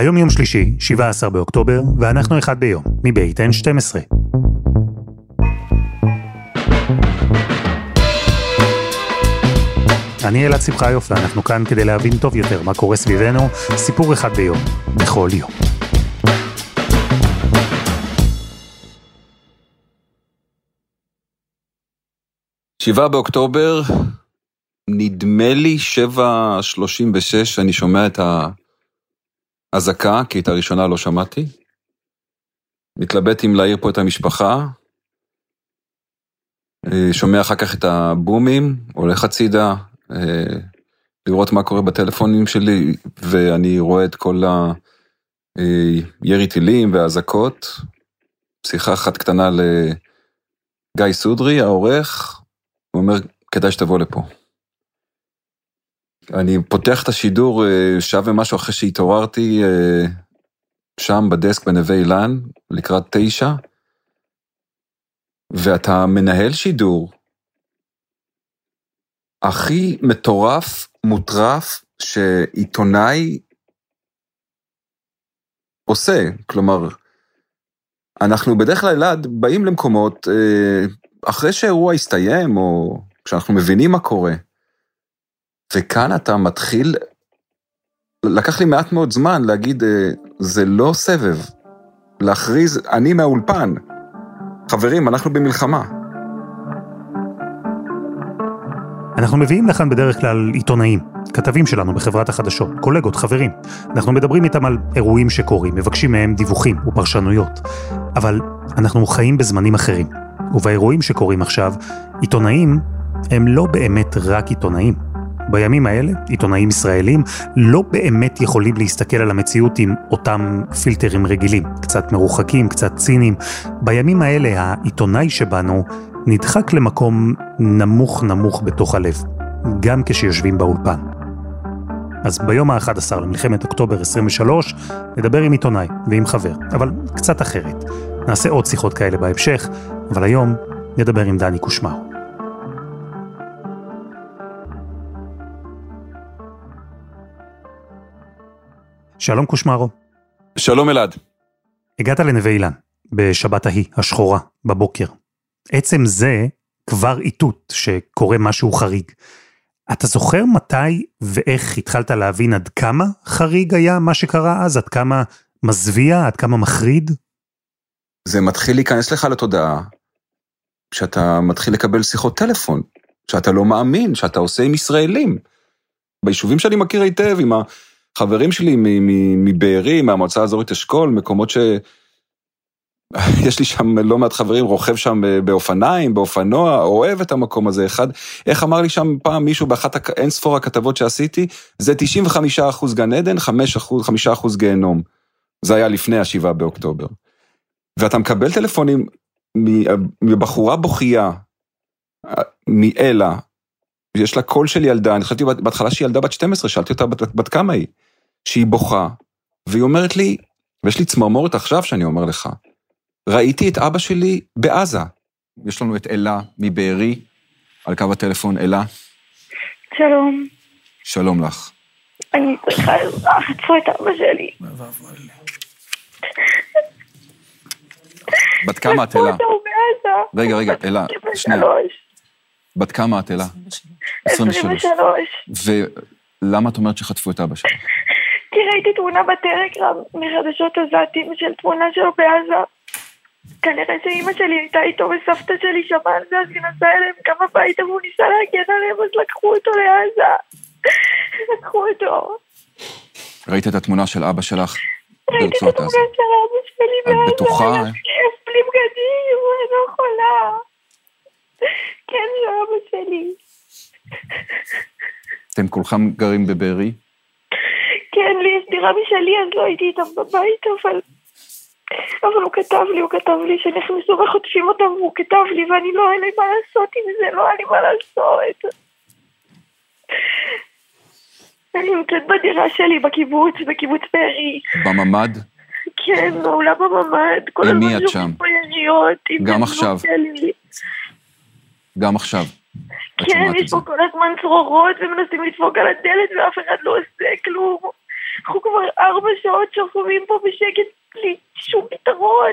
היום יום שלישי, 17 באוקטובר, ואנחנו אחד ביום, מבית N12. אני אלעד שמחיוף, ואנחנו כאן כדי להבין טוב יותר מה קורה סביבנו, סיפור אחד ביום, בכל יום. שבעה באוקטובר, נדמה לי שבע שלושים ושש, אני שומע את האזעקה, כי את הראשונה לא שמעתי. מתלבט אם להעיר פה את המשפחה. אה, שומע אחר כך את הבומים, הולך הצידה, אה, לראות מה קורה בטלפונים שלי, ואני רואה את כל הירי טילים והאזעקות. שיחה אחת קטנה לגיא סודרי, העורך, הוא אומר, כדאי שתבוא לפה. אני פותח את השידור אה, שעה ומשהו אחרי שהתעוררתי אה, שם בדסק בנווה אילן, לקראת תשע, ואתה מנהל שידור הכי מטורף, מוטרף, שעיתונאי עושה. כלומר, אנחנו בדרך כלל אלעד באים למקומות אה, אחרי שאירוע הסתיים, או כשאנחנו מבינים מה קורה. וכאן אתה מתחיל, לקח לי מעט מאוד זמן להגיד, אה, זה לא סבב. להכריז, אני מהאולפן. חברים, אנחנו במלחמה. אנחנו מביאים לכאן בדרך כלל עיתונאים, כתבים שלנו בחברת החדשות, קולגות, חברים. אנחנו מדברים איתם על אירועים שקורים, מבקשים מהם דיווחים ופרשנויות. אבל אנחנו חיים בזמנים אחרים. ובאירועים שקורים עכשיו, עיתונאים הם לא באמת רק עיתונאים. בימים האלה, עיתונאים ישראלים לא באמת יכולים להסתכל על המציאות עם אותם פילטרים רגילים, קצת מרוחקים, קצת ציניים. בימים האלה העיתונאי שבנו נדחק למקום נמוך נמוך בתוך הלב, גם כשיושבים באולפן. אז ביום ה-11 למלחמת אוקטובר 23 נדבר עם עיתונאי ועם חבר, אבל קצת אחרת. נעשה עוד שיחות כאלה בהמשך, אבל היום נדבר עם דני קושמרו. שלום קושמרו. שלום אלעד. הגעת לנווה אילן, בשבת ההיא, השחורה, בבוקר. עצם זה כבר איתות שקורה משהו חריג. אתה זוכר מתי ואיך התחלת להבין עד כמה חריג היה מה שקרה אז? עד כמה מזוויע? עד כמה מחריד? זה מתחיל להיכנס לך לתודעה, כשאתה מתחיל לקבל שיחות טלפון, שאתה לא מאמין, שאתה עושה עם ישראלים. ביישובים שאני מכיר היטב, עם החברים שלי מבארי, מהמועצה האזורית אשכול, מקומות ש... יש לי שם לא מעט חברים, רוכב שם באופניים, באופנוע, אוהב את המקום הזה. אחד, איך אמר לי שם פעם מישהו באחת אין ספור הכתבות שעשיתי, זה 95 אחוז גן עדן, 5 אחוז, 5 אחוז גיהנום. זה היה לפני השבעה באוקטובר. ואתה מקבל טלפונים מבחורה בוכייה, מאלה, יש לה קול של ילדה, אני חשבתי בהתחלה שהיא ילדה בת 12, שאלתי אותה בת, בת כמה היא, שהיא בוכה, והיא אומרת לי, ויש לי צמרמורת עכשיו שאני אומר לך, ראיתי את אבא שלי בעזה. יש לנו את אלה מבארי, על קו הטלפון, אלה. שלום. שלום לך. אני צריכה לחצו את אבא שלי. בת כמה את אלה? רגע, רגע, אלה, שנייה. בת כמה את אלה? 23. ולמה את אומרת שחטפו את אבא שלך? כי ראיתי תמונה בטלגרם מחדשות עזתים של תמונה שלו בעזה. כנראה שאימא שלי הייתה איתו וסבתא שלי שמעה על זה, אז היא נסעה אליהם גם הביתה והוא ניסה להגן עליהם, אז לקחו אותו לעזה. לקחו אותו. ראית את התמונה של אבא שלך ראיתי את התמונה של אבא שלי בעזה. את בטוחה? בלי בגדים, אני לא יכולה. כן, זה אבא שלי. אתם כולכם גרים בבארי? כן, לי יש דירה משלי, אז לא הייתי איתם בבית, אבל... אבל הוא כתב לי, הוא כתב לי שנכנסו וחוטפים אותם, והוא כתב לי, ואני לא, אין לי מה לעשות עם זה, לא היה לי מה לעשות. אני נמצאת בדירה שלי בקיבוץ, בקיבוץ בארי. בממ"ד? כן, מעולה בממ"ד. עם מי את שם? יריות, גם עכשיו. גם עכשיו. כן, יש פה כל הזמן צרורות ומנסים לדפוק על הדלת ואף אחד לא עושה כלום. אנחנו כבר ארבע שעות שוכבים פה בשקט בלי שום פתרון.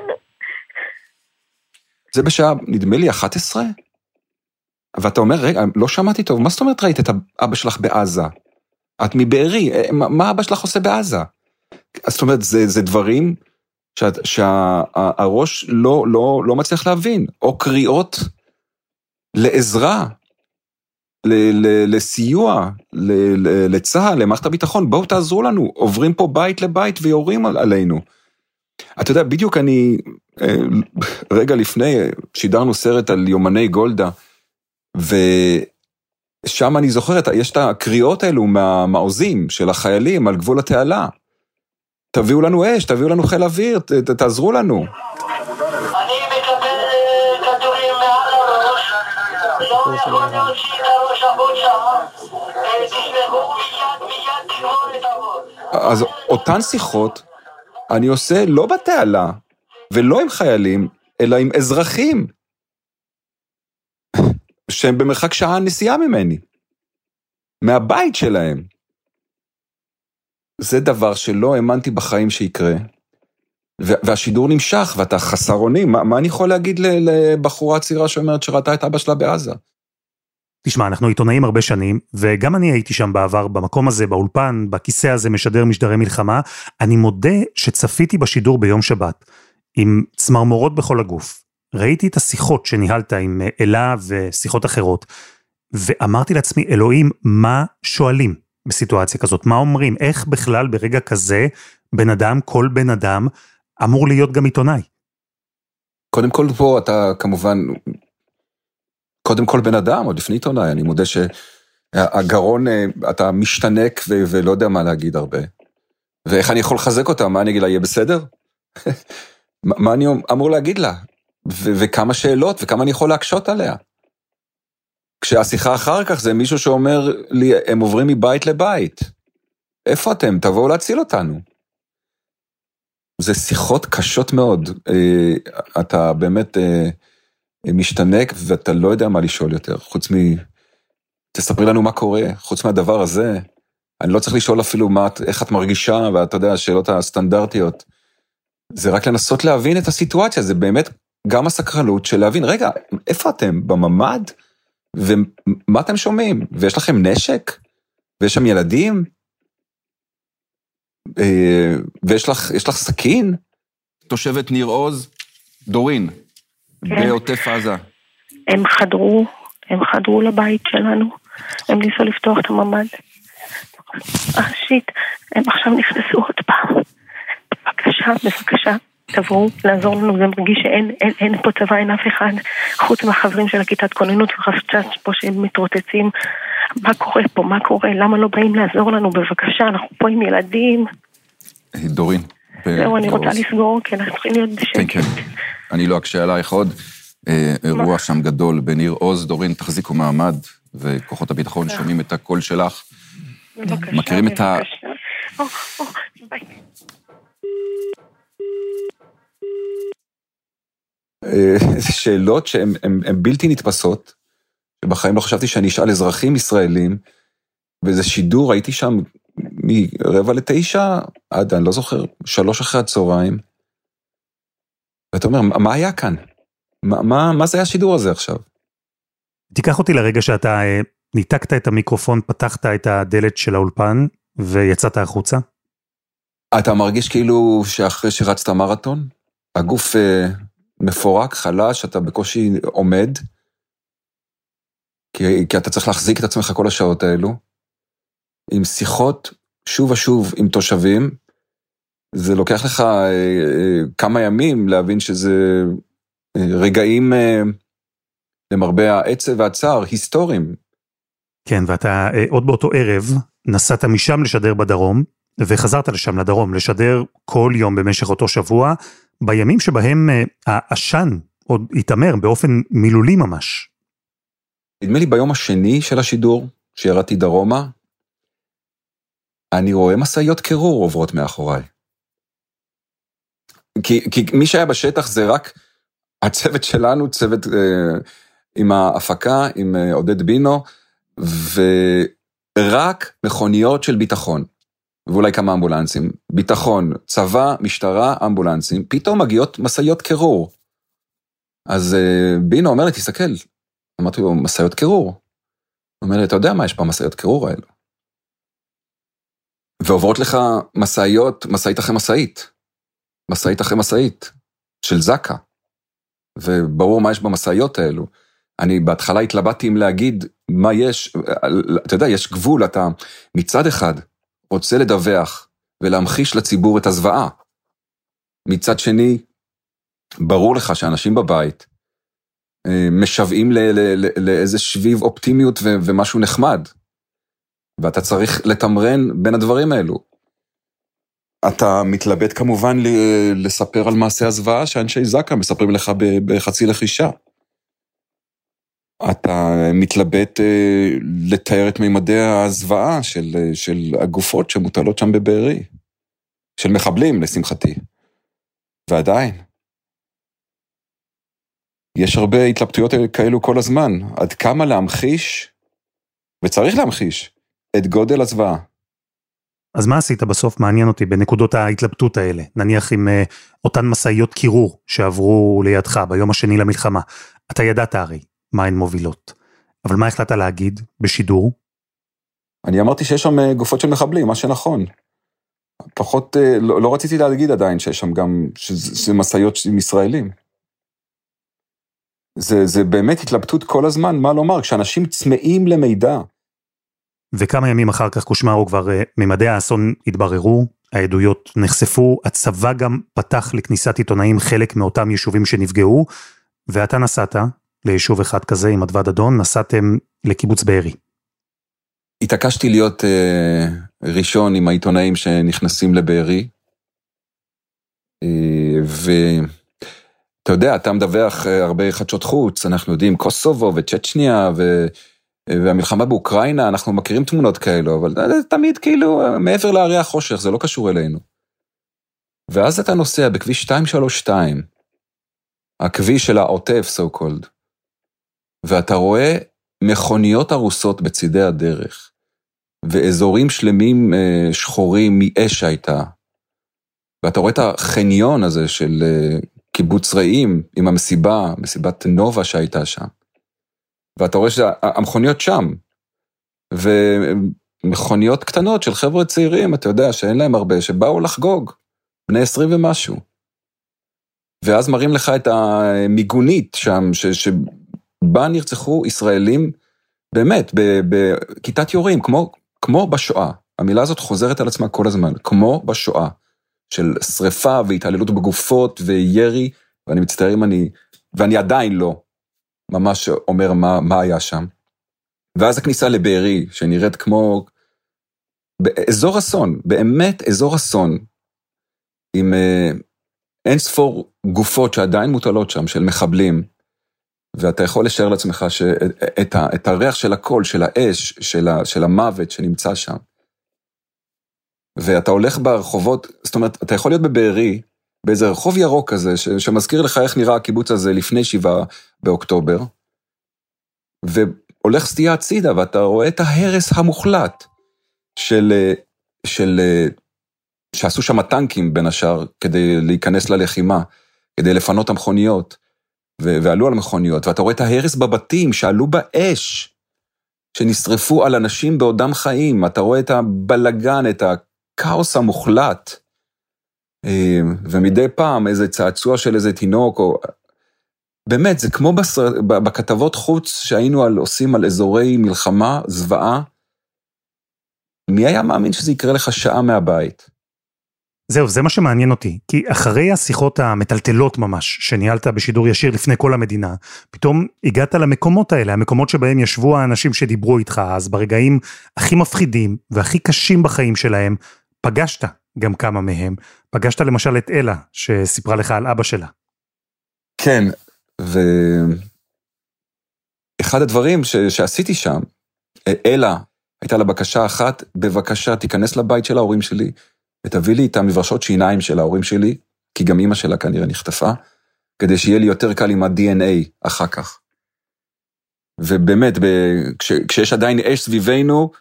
זה בשעה, נדמה לי, 11? ואתה אומר, רגע, לא שמעתי טוב, מה זאת אומרת ראית את אבא שלך בעזה? את מבארי, אה, מה אבא שלך עושה בעזה? זאת אומרת, זה, זה דברים שהראש שה, לא, לא, לא מצליח להבין, או קריאות לעזרה, ל, ל, לסיוע, ל, ל, לצה"ל, למערכת הביטחון, בואו תעזרו לנו, עוברים פה בית לבית ויורים עלינו. אתה יודע, בדיוק אני, אה, רגע לפני, שידרנו סרט על יומני גולדה, ושם אני זוכר, יש את הקריאות האלו מהמעוזים של החיילים על גבול התעלה. תביאו לנו אש, תביאו לנו חיל אוויר, תעזרו לנו. אז אותן שיחות אני עושה לא בתעלה ולא עם חיילים, אלא עם אזרחים שהם במרחק שעה נסיעה ממני, מהבית שלהם. זה דבר שלא האמנתי בחיים שיקרה, והשידור נמשך, ואתה חסר אונים, מה, מה אני יכול להגיד לבחורה צעירה שאומרת שראתה את אבא שלה בעזה? תשמע, אנחנו עיתונאים הרבה שנים, וגם אני הייתי שם בעבר, במקום הזה, באולפן, בכיסא הזה, משדר משדרי מלחמה. אני מודה שצפיתי בשידור ביום שבת, עם צמרמורות בכל הגוף. ראיתי את השיחות שניהלת עם אלה ושיחות אחרות, ואמרתי לעצמי, אלוהים, מה שואלים בסיטואציה כזאת? מה אומרים? איך בכלל ברגע כזה, בן אדם, כל בן אדם, אמור להיות גם עיתונאי? קודם כל פה אתה כמובן, קודם כל בן אדם, עוד לפני עיתונאי, אני מודה שהגרון, אה, אתה משתנק ו- ולא יודע מה להגיד הרבה. ואיך אני יכול לחזק אותה? מה אני אגיד לה, יהיה בסדר? מה אני אמור להגיד לה? ו- וכמה שאלות, וכמה אני יכול להקשות עליה. כשהשיחה אחר כך זה מישהו שאומר לי, הם עוברים מבית לבית. איפה אתם? תבואו להציל אותנו. זה שיחות קשות מאוד. אה, אתה באמת אה, משתנק ואתה לא יודע מה לשאול יותר, חוץ מ... תספרי לנו מה קורה, חוץ מהדבר הזה. אני לא צריך לשאול אפילו מה, איך את מרגישה, ואתה יודע, השאלות הסטנדרטיות. זה רק לנסות להבין את הסיטואציה, זה באמת גם הסקרנות של להבין, רגע, איפה אתם? בממ"ד? ומה אתם שומעים? ויש לכם נשק? ויש שם ילדים? אה, ויש לך, לך סכין? תושבת ניר עוז, דורין, כן. בעוטף עזה. הם חדרו, הם חדרו לבית שלנו, הם ניסו לפתוח את הממ"ד. אה, שיט, הם עכשיו נכנסו עוד פעם. בבקשה, בבקשה, תבואו לעזור לנו, זה מרגיש שאין אין, אין פה צבא, אין אף אחד, חוץ מהחברים של הכיתת כוננות וחפצץ פה שהם מתרוצצים. מה קורה פה? מה קורה? למה לא באים לעזור לנו? בבקשה, אנחנו פה עם ילדים. דורין. זהו, אני רוצה לסגור, כי אנחנו צריכים להיות בשקט. כן, כן. אני לא אקשה עלייך עוד. אה, אירוע שם גדול בניר עוז. דורין, תחזיקו מעמד, וכוחות הביטחון שומעים את הקול שלך. בבקשה, מכירים את ה... ביי. אה, שאלות שהן בלתי נתפסות, שבחיים לא חשבתי שאני אשאל אזרחים ישראלים, וזה שידור, הייתי שם מרבע לתשע עד, אני לא זוכר, שלוש אחרי הצהריים. ואתה אומר, מה היה כאן? מה, מה, מה זה השידור הזה עכשיו? תיקח אותי לרגע שאתה אה, ניתקת את המיקרופון, פתחת את הדלת של האולפן ויצאת החוצה? אתה מרגיש כאילו שאחרי שרצת מרתון, הגוף אה, מפורק, חלש, אתה בקושי עומד, כי, כי אתה צריך להחזיק את עצמך כל השעות האלו, עם שיחות שוב ושוב עם תושבים, זה לוקח לך אה, אה, כמה ימים להבין שזה אה, רגעים, אה, למרבה העצב והצער, היסטוריים. כן, ואתה אה, עוד באותו ערב נסעת משם לשדר בדרום, וחזרת לשם לדרום, לשדר כל יום במשך אותו שבוע, בימים שבהם אה, העשן עוד התעמר באופן מילולי ממש. נדמה לי ביום השני של השידור, שירדתי דרומה, אני רואה משאיות קירור עוברות מאחוריי. כי, כי מי שהיה בשטח זה רק הצוות שלנו, צוות אה, עם ההפקה, עם אה, עודד בינו, ורק מכוניות של ביטחון. ואולי כמה אמבולנסים. ביטחון, צבא, משטרה, אמבולנסים, פתאום מגיעות משאיות קירור. אז uh, בינו אומר לי, תסתכל. אמרתי לו, משאיות קירור. הוא אומר לי, אתה יודע מה יש במשאיות קירור האלו? ועוברות לך משאיות, משאית אחרי משאית. משאית אחרי משאית, של זק"א. וברור מה יש במשאיות האלו. אני בהתחלה התלבטתי אם להגיד מה יש, אתה יודע, יש גבול, אתה מצד אחד רוצה לדווח ולהמחיש לציבור את הזוועה. מצד שני, ברור לך שאנשים בבית אה, משוועים לאיזה שביב אופטימיות ומשהו נחמד, ואתה צריך לתמרן בין הדברים האלו. אתה מתלבט כמובן לספר על מעשי הזוועה שאנשי זק"א מספרים לך בחצי לחישה. אתה מתלבט אה, לתאר את מימדי הזוועה של, אה, של הגופות שמוטלות שם בבארי. של מחבלים, לשמחתי. ועדיין, יש הרבה התלבטויות כאלו כל הזמן, עד כמה להמחיש, וצריך להמחיש, את גודל הזוועה. אז מה עשית בסוף? מעניין אותי בנקודות ההתלבטות האלה. נניח עם uh, אותן משאיות קירור שעברו לידך ביום השני למלחמה. אתה ידעת הרי מה הן מובילות. אבל מה החלטת להגיד בשידור? אני אמרתי שיש שם אה, גופות של מחבלים, מה שנכון. פחות, אה, לא, לא רציתי להגיד עדיין שיש שם גם, שזה משאיות עם ישראלים. זה, זה באמת התלבטות כל הזמן, מה לומר, כשאנשים צמאים למידע. וכמה ימים אחר כך קושמרו כבר אה, ממדי האסון התבררו, העדויות נחשפו, הצבא גם פתח לכניסת עיתונאים חלק מאותם יישובים שנפגעו, ואתה נסעת ליישוב אחד כזה עם אדוה דדון, נסעתם לקיבוץ בארי. התעקשתי להיות אה, ראשון עם העיתונאים שנכנסים לבארי, אה, ואתה יודע, אתה מדווח הרבה חדשות חוץ, אנחנו יודעים קוסובו וצ'צ'ניה ו... והמלחמה באוקראינה, אנחנו מכירים תמונות כאלו, אבל זה תמיד כאילו מעבר להרי החושך, זה לא קשור אלינו. ואז אתה נוסע בכביש 232, הכביש של העוטף, so called, ואתה רואה מכוניות הרוסות בצידי הדרך, ואזורים שלמים אה, שחורים מאש שהייתה, ואתה רואה את החניון הזה של אה, קיבוץ רעים עם המסיבה, מסיבת נובה שהייתה שם. ואתה רואה שהמכוניות שם, ומכוניות קטנות של חבר'ה צעירים, אתה יודע, שאין להם הרבה, שבאו לחגוג, בני עשרים ומשהו. ואז מראים לך את המיגונית שם, ש, שבה נרצחו ישראלים, באמת, בכיתת יורים, כמו, כמו בשואה. המילה הזאת חוזרת על עצמה כל הזמן, כמו בשואה, של שריפה והתעללות בגופות וירי, ואני מצטער אם אני, ואני עדיין לא ממש אומר מה, מה היה שם. ואז הכניסה לבארי, שנראית כמו... אזור אסון, באמת אזור אסון, עם אה, אין ספור גופות שעדיין מוטלות שם, של מחבלים, ואתה יכול לשער לעצמך שאת ה, את הריח של הקול, של האש, של, ה, של המוות שנמצא שם. ואתה הולך ברחובות, זאת אומרת, אתה יכול להיות בבארי, באיזה רחוב ירוק כזה, ש, שמזכיר לך איך נראה הקיבוץ הזה לפני שבעה באוקטובר, והולך סטייה הצידה, ואתה רואה את ההרס המוחלט של, של, שעשו שם הטנקים בין השאר, כדי להיכנס ללחימה, כדי לפנות המכוניות, ועלו על מכוניות, ואתה רואה את ההרס בבתים שעלו באש, שנשרפו על אנשים בעודם חיים, אתה רואה את הבלגן, את הכאוס המוחלט. אה, ומדי פעם איזה צעצוע של איזה תינוק, או... באמת, זה כמו בסר... בכתבות חוץ שהיינו על, עושים על אזורי מלחמה, זוועה. מי היה מאמין שזה יקרה לך שעה מהבית? זהו, זה מה שמעניין אותי, כי אחרי השיחות המטלטלות ממש, שניהלת בשידור ישיר לפני כל המדינה, פתאום הגעת למקומות האלה, המקומות שבהם ישבו האנשים שדיברו איתך אז, ברגעים הכי מפחידים והכי קשים בחיים שלהם, פגשת גם כמה מהם. פגשת למשל את אלה, שסיפרה לך על אבא שלה. כן, ואחד הדברים ש... שעשיתי שם, אלה, הייתה לה בקשה אחת, בבקשה תיכנס לבית של ההורים שלי, ותביא לי את המברשות שיניים של ההורים שלי, כי גם אימא שלה כנראה נחטפה, כדי שיהיה לי יותר קל עם ה-DNA אחר כך. ובאמת, ב... כש... כשיש עדיין אש סביבנו,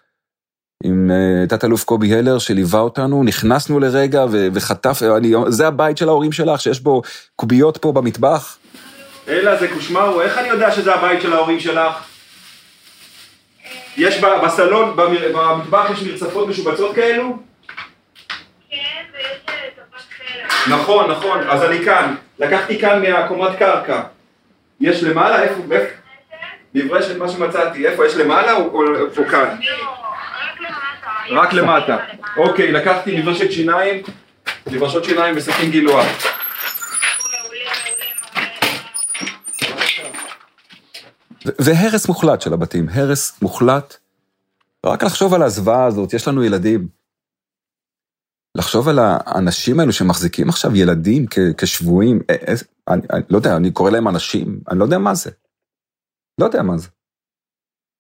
עם אה, תת-אלוף קובי הלר שליווה אותנו, נכנסנו לרגע ו- וחטף, אני, זה הבית של ההורים שלך, שיש בו קוביות פה במטבח? אלה זה קושמרו, איך אני יודע שזה הבית של ההורים שלך? יש בסלון, במ- במטבח יש מרצפות משובצות כאלו? כן, ויש ספק חלק. נכון, נכון, אז אני כאן. לקחתי כאן מהקומת קרקע. יש למעלה? איפה? איפה? מברשת מה שמצאתי. איפה? יש למעלה או, כאן? לא. רק למטה. אוקיי, לקחתי מברשת שיניים, מברשות שיניים וסכין גילוח. ו- והרס מוחלט של הבתים, הרס מוחלט. רק לחשוב על הזוועה הזאת, יש לנו ילדים. לחשוב על האנשים האלו שמחזיקים עכשיו ילדים כ- כשבויים, אה, אה, אני, אני לא יודע, אני קורא להם אנשים, אני לא יודע מה זה. לא יודע מה זה.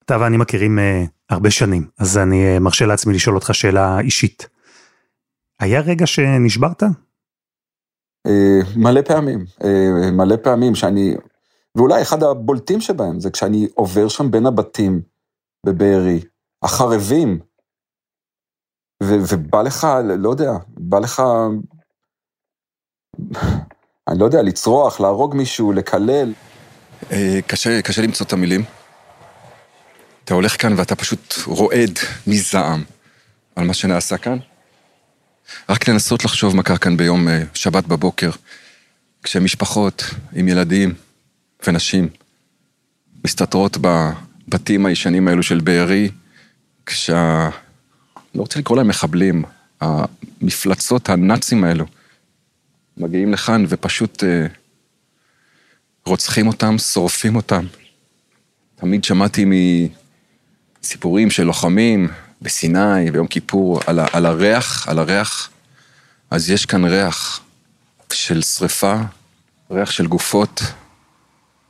אתה ואני מכירים uh, הרבה שנים, אז אני uh, מרשה לעצמי לשאול אותך שאלה אישית. היה רגע שנשברת? אה, מלא פעמים, אה, מלא פעמים שאני, ואולי אחד הבולטים שבהם זה כשאני עובר שם בין הבתים בבארי, החרבים, ו- ובא לך, לא יודע, בא לך, אני לא יודע, לצרוח, להרוג מישהו, לקלל. אה, קשה, קשה למצוא את המילים. אתה הולך כאן ואתה פשוט רועד מזעם על מה שנעשה כאן. רק לנסות לחשוב מה קרה כאן ביום אה, שבת בבוקר, כשמשפחות עם ילדים ונשים מסתתרות בבתים הישנים האלו של בארי, כשה... לא רוצה לקרוא להם מחבלים, המפלצות הנאצים האלו מגיעים לכאן ופשוט אה, רוצחים אותם, שורפים אותם. תמיד שמעתי מסיפורים של לוחמים בסיני, ביום כיפור, על, ה, על הריח, על הריח. אז יש כאן ריח של שריפה, ריח של גופות,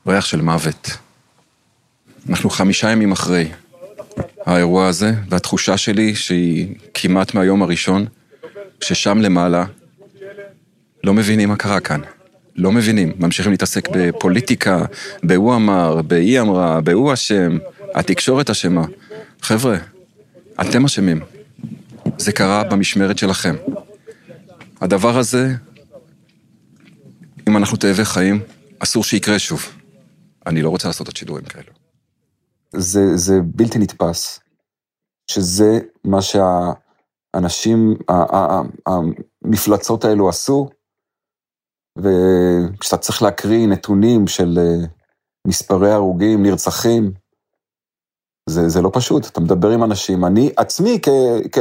ריח של מוות. אנחנו חמישה ימים אחרי האירוע הזה, והתחושה שלי שהיא כמעט מהיום הראשון, ששם למעלה לא מבינים מה קרה כאן. לא מבינים, ממשיכים להתעסק בפוליטיקה, בהוא אמר, בהיא אמרה, בהוא אשם, התקשורת אשמה. חבר'ה, אתם אשמים. זה קרה במשמרת שלכם. הדבר הזה, אם אנחנו תאבי חיים, אסור שיקרה שוב. אני לא רוצה לעשות עוד שידורים כאלו. זה, זה בלתי נתפס, שזה מה שהאנשים, המפלצות האלו עשו, וכשאתה צריך להקריא נתונים של אה, מספרי הרוגים, נרצחים, זה, זה לא פשוט, אתה מדבר עם אנשים, אני עצמי כ, כ,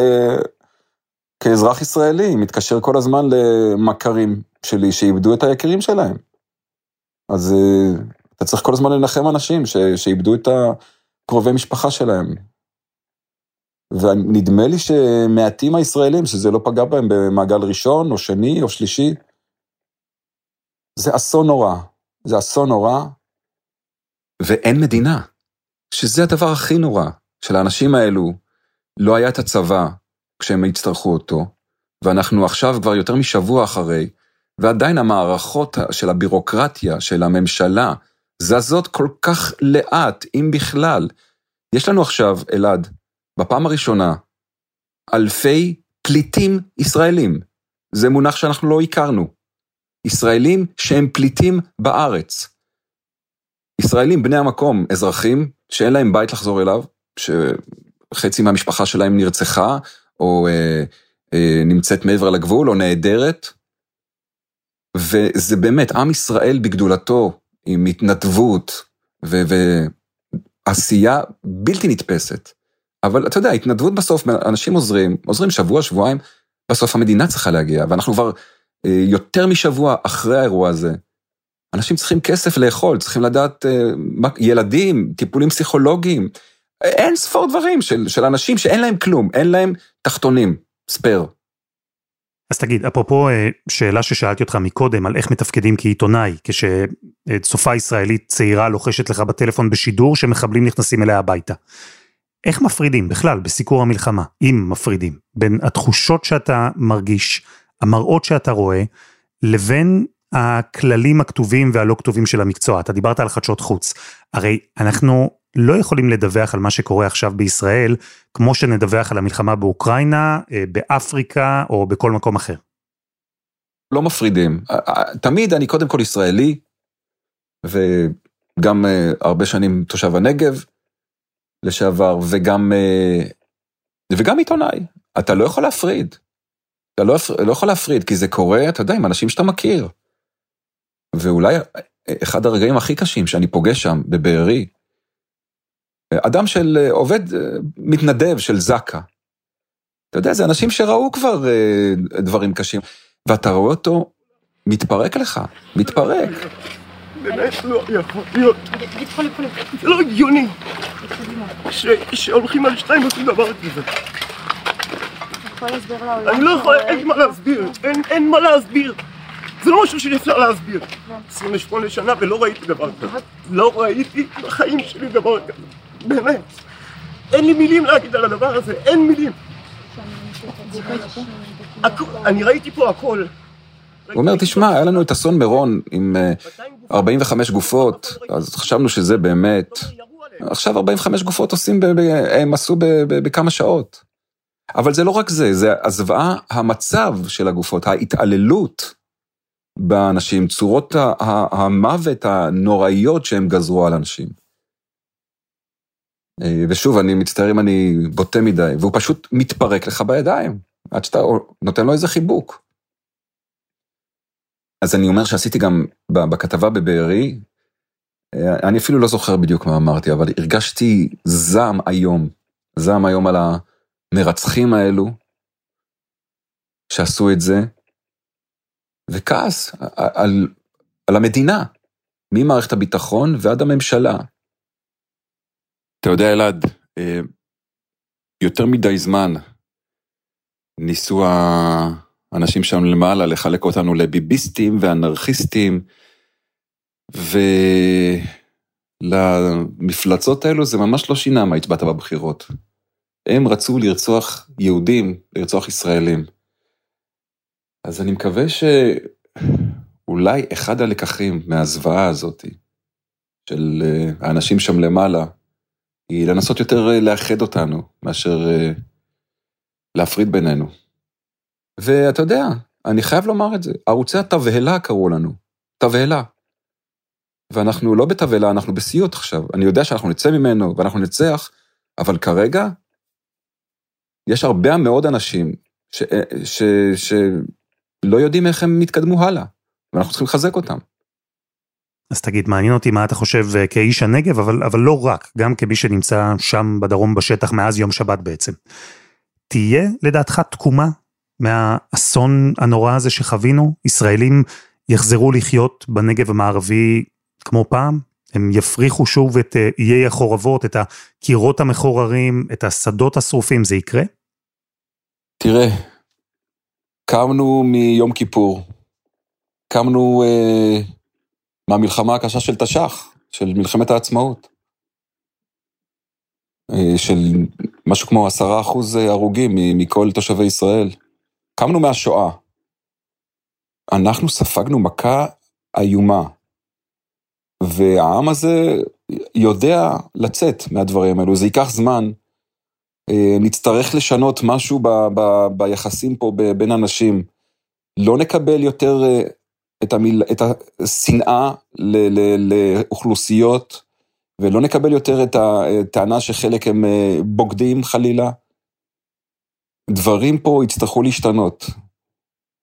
כאזרח ישראלי מתקשר כל הזמן למכרים שלי שאיבדו את היקירים שלהם. אז אה, אתה צריך כל הזמן לנחם אנשים ש, שאיבדו את הקרובי משפחה שלהם. ונדמה לי שמעטים הישראלים שזה לא פגע בהם במעגל ראשון או שני או שלישי. זה אסון נורא, זה אסון נורא. ואין מדינה, שזה הדבר הכי נורא, שלאנשים האלו לא היה את הצבא כשהם יצטרכו אותו, ואנחנו עכשיו כבר יותר משבוע אחרי, ועדיין המערכות של הבירוקרטיה, של הממשלה, זזות כל כך לאט, אם בכלל. יש לנו עכשיו, אלעד, בפעם הראשונה, אלפי פליטים ישראלים. זה מונח שאנחנו לא הכרנו. ישראלים שהם פליטים בארץ. ישראלים בני המקום, אזרחים, שאין להם בית לחזור אליו, שחצי מהמשפחה שלהם נרצחה, או אה, אה, נמצאת מעבר לגבול, או נעדרת. וזה באמת עם ישראל בגדולתו, עם התנדבות ועשייה בלתי נתפסת. אבל אתה יודע, התנדבות בסוף, אנשים עוזרים, עוזרים שבוע, שבועיים, בסוף המדינה צריכה להגיע, ואנחנו כבר אה, יותר משבוע אחרי האירוע הזה. אנשים צריכים כסף לאכול, צריכים לדעת, אה, ילדים, טיפולים פסיכולוגיים, אין ספור דברים של, של אנשים שאין להם כלום, אין להם תחתונים, ספייר. אז תגיד, אפרופו אה, שאלה ששאלתי אותך מקודם על איך מתפקדים כעיתונאי, כשצופה ישראלית צעירה לוחשת לך בטלפון בשידור שמחבלים נכנסים אליה הביתה. איך מפרידים בכלל בסיקור המלחמה, אם מפרידים, בין התחושות שאתה מרגיש, המראות שאתה רואה, לבין הכללים הכתובים והלא כתובים של המקצוע. אתה דיברת על חדשות חוץ. הרי אנחנו לא יכולים לדווח על מה שקורה עכשיו בישראל, כמו שנדווח על המלחמה באוקראינה, אה, באפריקה או בכל מקום אחר. לא מפרידים. תמיד אני קודם כל ישראלי, וגם הרבה שנים תושב הנגב לשעבר, וגם, וגם עיתונאי. אתה לא יכול להפריד. אתה לא, לא יכול להפריד, כי זה קורה, אתה יודע, עם אנשים שאתה מכיר. ואולי אחד הרגעים הכי קשים שאני פוגש שם, בבארי, אדם של אה, עובד, אה, מתנדב של זק"א. אתה יודע, זה אנשים שראו כבר אה, דברים קשים, ואתה רואה אותו מתפרק לך, מתפרק. באמת לא יכול להיות. זה לא הגיוני שהולכים על שתיים ועושים דבר כזה. אני לא יכול, אין מה להסביר, אין מה להסביר. זה לא משהו שאפשר להסביר. 28 שנה ולא ראיתי דבר כזה. לא ראיתי בחיים שלי דבר כזה. באמת. אין לי מילים להגיד על הדבר הזה, אין מילים. אני ראיתי פה הכל. הוא אומר, תשמע, היה לנו את אסון מירון עם 45 גופות, אז חשבנו שזה באמת. עכשיו 45 גופות עושים, הם עשו בכמה שעות. אבל זה לא רק זה, זה הזוועה, המצב של הגופות, ההתעללות באנשים, צורות המוות הנוראיות שהם גזרו על אנשים. אה, ושוב, אני מצטער אם אני בוטה מדי, והוא פשוט מתפרק לך בידיים, עד שאתה נותן לו איזה חיבוק. אז אני אומר שעשיתי גם בכתבה בבארי, אה, אני אפילו לא זוכר בדיוק מה אמרתי, אבל הרגשתי זעם איום, זעם איום על המרצחים האלו, שעשו את זה, וכעס על, על המדינה, ממערכת הביטחון ועד הממשלה. אתה יודע, אלעד, אה, יותר מדי זמן ניסו האנשים שם למעלה לחלק אותנו לביביסטים ואנרכיסטים, ולמפלצות האלו זה ממש לא שינה מה הצבעת בבחירות. הם רצו לרצוח יהודים, לרצוח ישראלים. אז אני מקווה שאולי אחד הלקחים מהזוועה הזאת, של אה, האנשים שם למעלה, היא לנסות יותר אה, לאחד אותנו, מאשר אה, להפריד בינינו. ואתה יודע, אני חייב לומר את זה, ערוצי התבהלה קראו לנו, תבהלה. ואנחנו לא בתבהלה, אנחנו בסיוט עכשיו. אני יודע שאנחנו נצא ממנו ואנחנו נצח, אבל כרגע יש הרבה מאוד אנשים ש, ש, ש, לא יודעים איך הם יתקדמו הלאה, ואנחנו צריכים לחזק אותם. אז תגיד, מעניין אותי מה אתה חושב אה, כאיש הנגב, אבל, אבל לא רק, גם כמי שנמצא שם בדרום בשטח מאז יום שבת בעצם. תהיה לדעתך תקומה מהאסון הנורא הזה שחווינו? ישראלים יחזרו לחיות בנגב המערבי כמו פעם? הם יפריחו שוב את אה, איי החורבות, את הקירות המחוררים, את השדות השרופים, זה יקרה? תראה, קמנו מיום כיפור, קמנו אה, מהמלחמה הקשה של תש"ח, של מלחמת העצמאות. אה, של משהו כמו עשרה אחוז הרוגים מכל תושבי ישראל. קמנו מהשואה. אנחנו ספגנו מכה איומה. והעם הזה יודע לצאת מהדברים האלו, זה ייקח זמן. אה, נצטרך לשנות משהו ב, ב, ביחסים פה בין אנשים. לא נקבל יותר אה, את, המיל, את השנאה ל, ל, לאוכלוסיות, ולא נקבל יותר את הטענה שחלק הם אה, בוגדים חלילה. דברים פה יצטרכו להשתנות.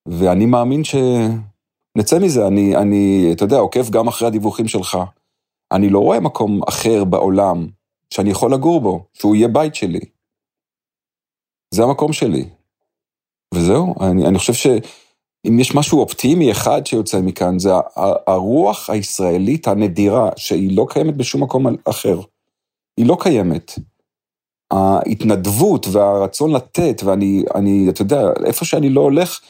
ואני מאמין שנצא מזה. אני, אני, אתה יודע, עוקב גם אחרי הדיווחים שלך. אני לא רואה מקום אחר בעולם שאני יכול לגור בו, שהוא יהיה בית שלי. זה המקום שלי. וזהו, אני, אני חושב שאם יש משהו אופטימי אחד שיוצא מכאן, זה הרוח הישראלית הנדירה, שהיא לא קיימת בשום מקום אחר. היא לא קיימת. ההתנדבות והרצון לתת, ואני, אני, אתה יודע, איפה שאני לא הולך,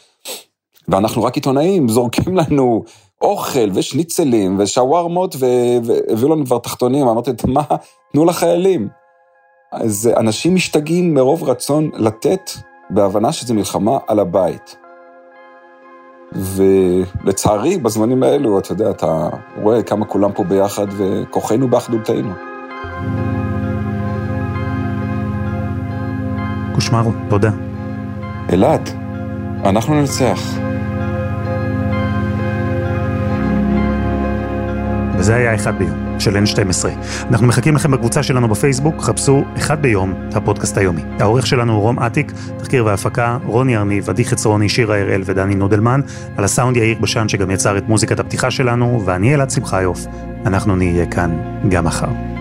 ואנחנו רק עיתונאים, זורקים לנו אוכל ושניצלים ושווארמות, והביאו לנו כבר תחתונים, אמרתי, מה, תנו לחיילים. אז אנשים משתגעים מרוב רצון לתת, בהבנה שזו מלחמה על הבית. ולצערי, בזמנים האלו, אתה יודע, אתה רואה כמה כולם פה ביחד, וכוחנו באחדותנו. קושמרו, תודה. אלעד, אנחנו ננצח. וזה היה אחד ביום. של N12. אנחנו מחכים לכם בקבוצה שלנו בפייסבוק, חפשו אחד ביום, הפודקאסט היומי. העורך שלנו הוא רום אטיק, תחקיר והפקה, רוני ארניב, עדי חצרוני, שירה הראל ודני נודלמן, על הסאונד יאיר בשן שגם יצר את מוזיקת הפתיחה שלנו, ואני אלעד שמחיוף. אנחנו נהיה כאן גם מחר.